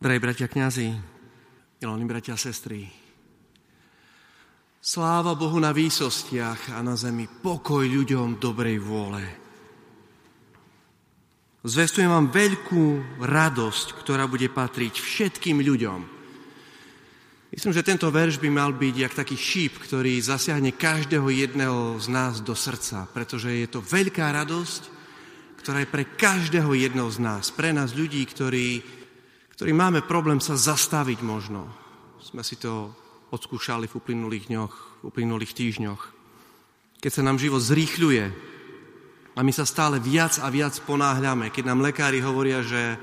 Drahí bratia kňazi, milení bratia sestry, sláva Bohu na výsostiach a na zemi pokoj ľuďom dobrej vôle. Zvestujem vám veľkú radosť, ktorá bude patriť všetkým ľuďom. Myslím, že tento verš by mal byť jak taký šíp, ktorý zasiahne každého jedného z nás do srdca, pretože je to veľká radosť, ktorá je pre každého jedného z nás, pre nás ľudí, ktorí ktorí máme problém sa zastaviť možno. Sme si to odskúšali v uplynulých dňoch, v uplynulých týždňoch. Keď sa nám život zrýchľuje a my sa stále viac a viac ponáhľame, keď nám lekári hovoria, že,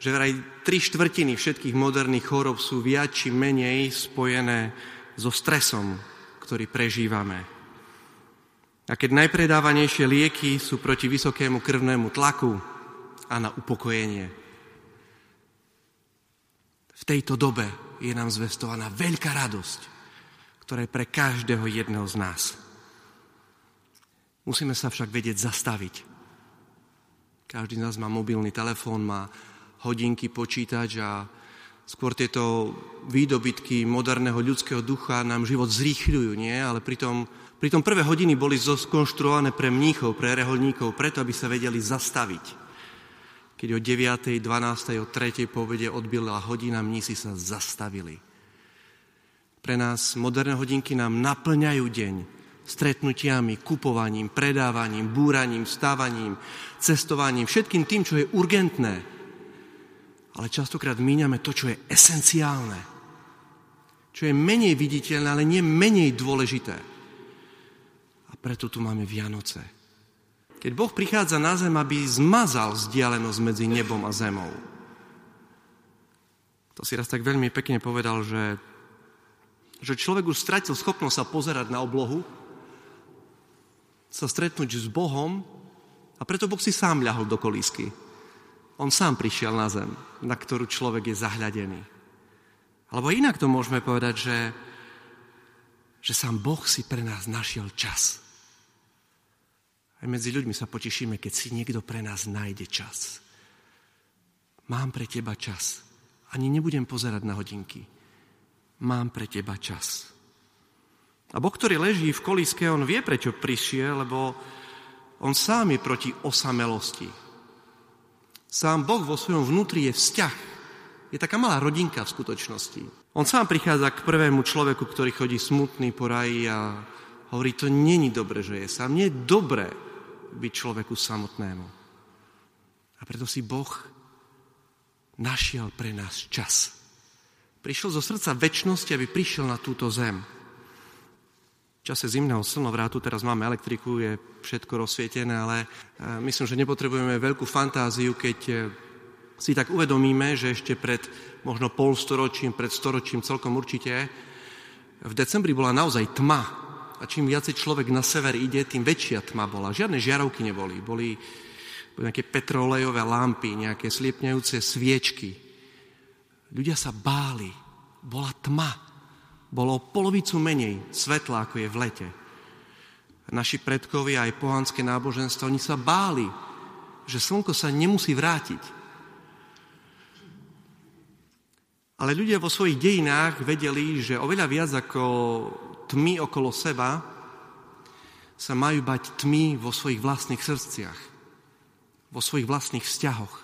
že vraj tri štvrtiny všetkých moderných chorob sú viac či menej spojené so stresom, ktorý prežívame. A keď najpredávanejšie lieky sú proti vysokému krvnému tlaku a na upokojenie, tejto dobe je nám zvestovaná veľká radosť, ktorá je pre každého jedného z nás. Musíme sa však vedieť zastaviť. Každý z nás má mobilný telefón, má hodinky, počítač a skôr tieto výdobytky moderného ľudského ducha nám život zrýchľujú, nie? Ale pritom, pritom prvé hodiny boli skonštruované pre mníchov, pre reholníkov, preto, aby sa vedeli zastaviť keď o 9., 12., o 3. povede odbila hodina, mnísi sa zastavili. Pre nás moderné hodinky nám naplňajú deň stretnutiami, kupovaním, predávaním, búraním, stávaním, cestovaním, všetkým tým, čo je urgentné. Ale častokrát míňame to, čo je esenciálne. Čo je menej viditeľné, ale nie menej dôležité. A preto tu máme Vianoce keď Boh prichádza na zem, aby zmazal vzdialenosť medzi nebom a zemou. To si raz tak veľmi pekne povedal, že, že človek už stratil schopnosť sa pozerať na oblohu, sa stretnúť s Bohom a preto Boh si sám ľahol do kolísky. On sám prišiel na zem, na ktorú človek je zahľadený. Alebo inak to môžeme povedať, že, že sám Boh si pre nás našiel čas. Aj medzi ľuďmi sa potešíme, keď si niekto pre nás nájde čas. Mám pre teba čas. Ani nebudem pozerať na hodinky. Mám pre teba čas. A Boh, ktorý leží v kolíske, on vie, prečo prišiel, lebo on sám je proti osamelosti. Sám Boh vo svojom vnútri je vzťah. Je taká malá rodinka v skutočnosti. On sám prichádza k prvému človeku, ktorý chodí smutný po raji a hovorí, to není dobre, že je sám. Nie je dobré, byť človeku samotnému. A preto si Boh našiel pre nás čas. Prišiel zo srdca väčšnosti, aby prišiel na túto zem. V čase zimného slnovrátu, teraz máme elektriku, je všetko rozsvietené, ale e, myslím, že nepotrebujeme veľkú fantáziu, keď e, si tak uvedomíme, že ešte pred možno polstoročím, pred storočím celkom určite, v decembri bola naozaj tma a čím viacej človek na sever ide, tým väčšia tma bola. Žiadne žiarovky neboli. Boli, boli nejaké petrolejové lampy, nejaké sliepňajúce sviečky. Ľudia sa báli. Bola tma. Bolo polovicu menej svetla, ako je v lete. Naši predkovia aj pohanské náboženstvo, oni sa báli, že slnko sa nemusí vrátiť. Ale ľudia vo svojich dejinách vedeli, že oveľa viac ako tmy okolo seba, sa majú bať tmy vo svojich vlastných srdciach, vo svojich vlastných vzťahoch.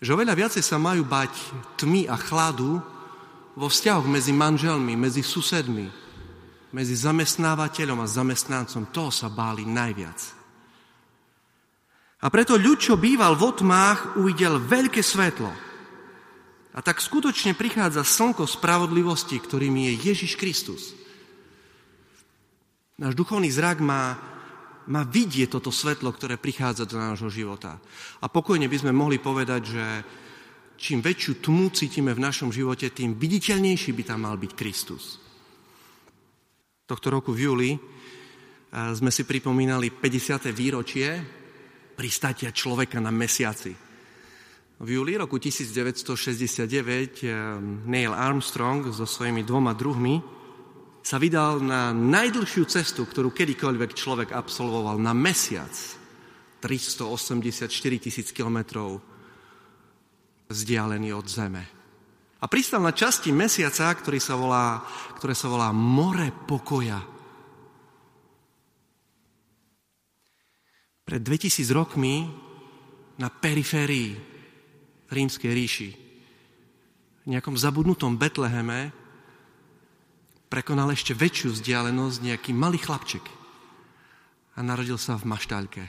Že oveľa viacej sa majú bať tmy a chladu vo vzťahoch medzi manželmi, medzi susedmi, medzi zamestnávateľom a zamestnancom. Toho sa báli najviac. A preto ľud, čo býval v otmách, uvidel veľké svetlo. A tak skutočne prichádza slnko spravodlivosti, ktorým je Ježiš Kristus. Náš duchovný zrak má, má vidieť toto svetlo, ktoré prichádza do nášho života. A pokojne by sme mohli povedať, že čím väčšiu tmu cítime v našom živote, tým viditeľnejší by tam mal byť Kristus. Tohto roku v júli sme si pripomínali 50. výročie pristatia človeka na mesiaci. V júli roku 1969 Neil Armstrong so svojimi dvoma druhmi sa vydal na najdlhšiu cestu, ktorú kedykoľvek človek absolvoval na mesiac. 384 tisíc kilometrov vzdialený od Zeme. A pristal na časti mesiaca, ktorý sa volá, ktoré sa volá More pokoja. Pred 2000 rokmi na periférii rímskej ríši, v nejakom zabudnutom Betleheme, prekonal ešte väčšiu vzdialenosť nejaký malý chlapček a narodil sa v maštaľke.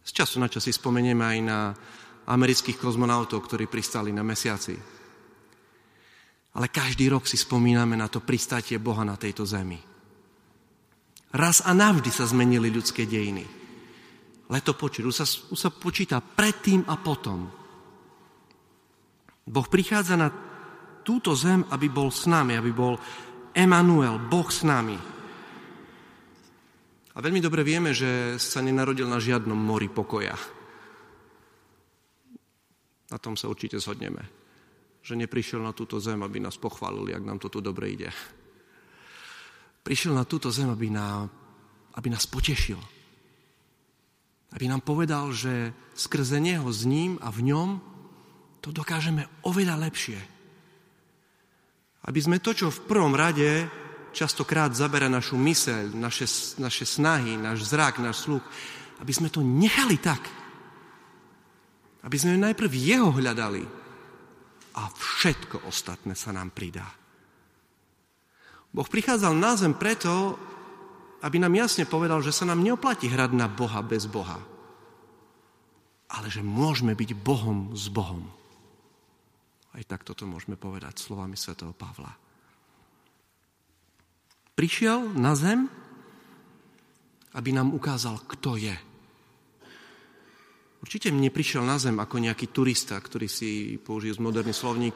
Z času na čas si spomenieme aj na amerických kozmonautov, ktorí pristali na mesiaci. Ale každý rok si spomíname na to pristatie Boha na tejto zemi. Raz a navždy sa zmenili ľudské dejiny. Leto počít, už sa, sa počíta predtým a potom. Boh prichádza na túto zem, aby bol s nami, aby bol Emanuel, Boh s nami. A veľmi dobre vieme, že sa nenarodil na žiadnom mori pokoja. Na tom sa určite zhodneme. Že neprišiel na túto zem, aby nás pochválili, ak nám to tu dobre ide. Prišiel na túto zem, aby, na, aby nás potešil. Aby nám povedal, že skrze Neho, s ním a v ňom to dokážeme oveľa lepšie. Aby sme to, čo v prvom rade častokrát zabera našu myseľ, naše, naše snahy, náš zrak, náš sluch, aby sme to nechali tak, aby sme najprv jeho hľadali a všetko ostatné sa nám pridá. Boh prichádzal na zem preto, aby nám jasne povedal, že sa nám neoplatí hrať na Boha bez Boha, ale že môžeme byť Bohom s Bohom. Aj tak toto môžeme povedať slovami svätého Pavla. Prišiel na zem, aby nám ukázal, kto je Určite mne prišiel na zem ako nejaký turista, ktorý si použije z moderný slovník,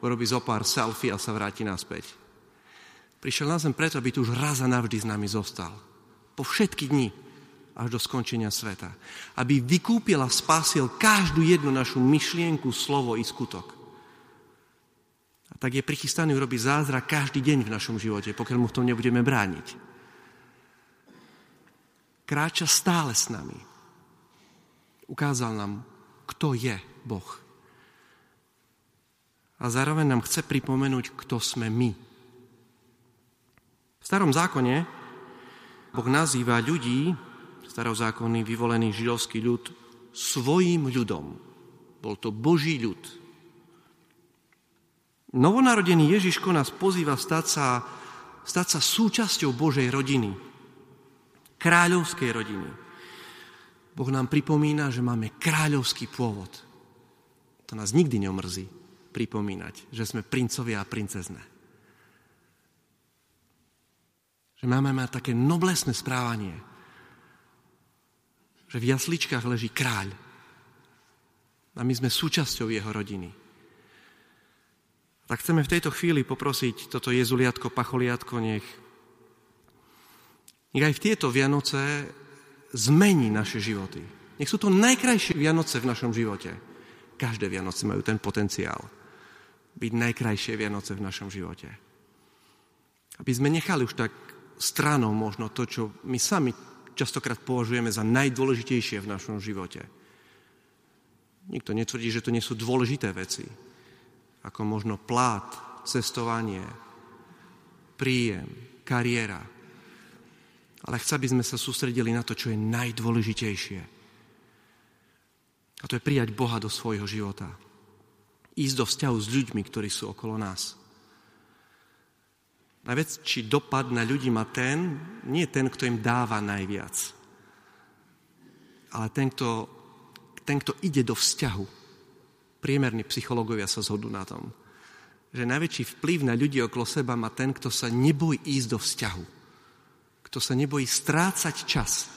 urobí zo pár selfie a sa vráti naspäť. Prišiel na zem preto, aby tu už raz a navždy s nami zostal. Po všetky dni až do skončenia sveta. Aby vykúpil a spásil každú jednu našu myšlienku, slovo i skutok. A tak je prichystaný urobiť zázrak každý deň v našom živote, pokiaľ mu v tom nebudeme brániť. Kráča stále s nami ukázal nám, kto je Boh. A zároveň nám chce pripomenúť, kto sme my. V starom zákone Boh nazýva ľudí, starozákonný vyvolený židovský ľud, svojím ľudom. Bol to Boží ľud. Novonarodený Ježiško nás pozýva stať sa, stať sa súčasťou Božej rodiny, kráľovskej rodiny. Boh nám pripomína, že máme kráľovský pôvod. To nás nikdy neomrzí pripomínať, že sme princovia a princezné. Že máme mať také noblesné správanie, že v jasličkách leží kráľ a my sme súčasťou jeho rodiny. Tak chceme v tejto chvíli poprosiť toto jezuliatko, pacholiatko, nech, nech aj v tieto Vianoce zmení naše životy. Nech sú to najkrajšie Vianoce v našom živote. Každé Vianoce majú ten potenciál byť najkrajšie Vianoce v našom živote. Aby sme nechali už tak stranou možno to, čo my sami častokrát považujeme za najdôležitejšie v našom živote. Nikto netvrdí, že to nie sú dôležité veci, ako možno plát, cestovanie, príjem, kariéra, ale chce, aby sme sa sústredili na to, čo je najdôležitejšie. A to je prijať Boha do svojho života. Ísť do vzťahu s ľuďmi, ktorí sú okolo nás. Najväčší dopad na ľudí má ten, nie ten, kto im dáva najviac, ale ten, kto, ten, kto ide do vzťahu. Priemerní psychológovia sa zhodú na tom, že najväčší vplyv na ľudí okolo seba má ten, kto sa nebojí ísť do vzťahu kto sa nebojí strácať čas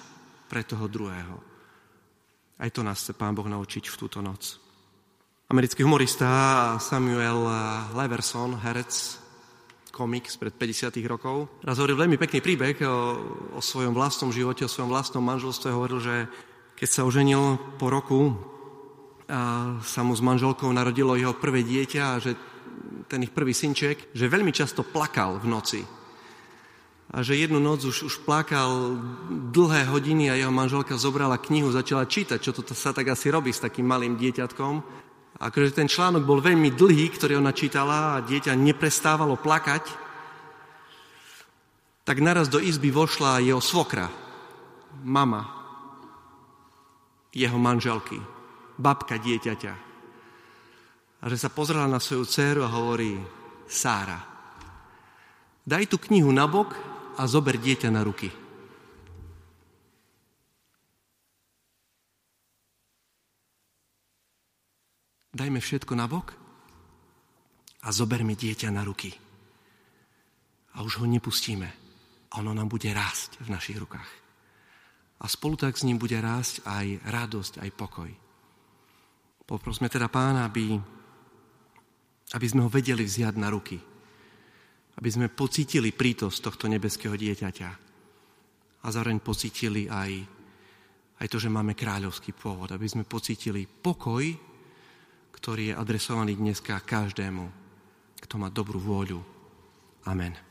pre toho druhého. Aj to nás chce Pán Boh naučiť v túto noc. Americký humorista Samuel Leverson, herec, komik spred 50 rokov, raz hovoril veľmi pekný príbeh o, o svojom vlastnom živote, o svojom vlastnom manželstve. Hovoril, že keď sa oženil po roku, sa mu s manželkou narodilo jeho prvé dieťa a že ten ich prvý synček, že veľmi často plakal v noci. A že jednu noc už, už plakal dlhé hodiny a jeho manželka zobrala knihu, začala čítať, čo to sa tak asi robí s takým malým dieťatkom. A akože ten článok bol veľmi dlhý, ktorý ona čítala a dieťa neprestávalo plakať, tak naraz do izby vošla jeho svokra, mama, jeho manželky, babka dieťaťa. A že sa pozrela na svoju dceru a hovorí, Sára, daj tú knihu na bok a zober dieťa na ruky. Dajme všetko na bok a zoberme dieťa na ruky. A už ho nepustíme. A ono nám bude rásť v našich rukách. A spolu tak s ním bude rásť aj radosť, aj pokoj. Poprosme teda pána, aby, aby sme ho vedeli vziať na ruky. Aby sme pocítili prítosť tohto nebeského dieťaťa. A zároveň pocítili aj, aj to, že máme kráľovský pôvod. Aby sme pocítili pokoj, ktorý je adresovaný dneska každému, kto má dobrú vôľu. Amen.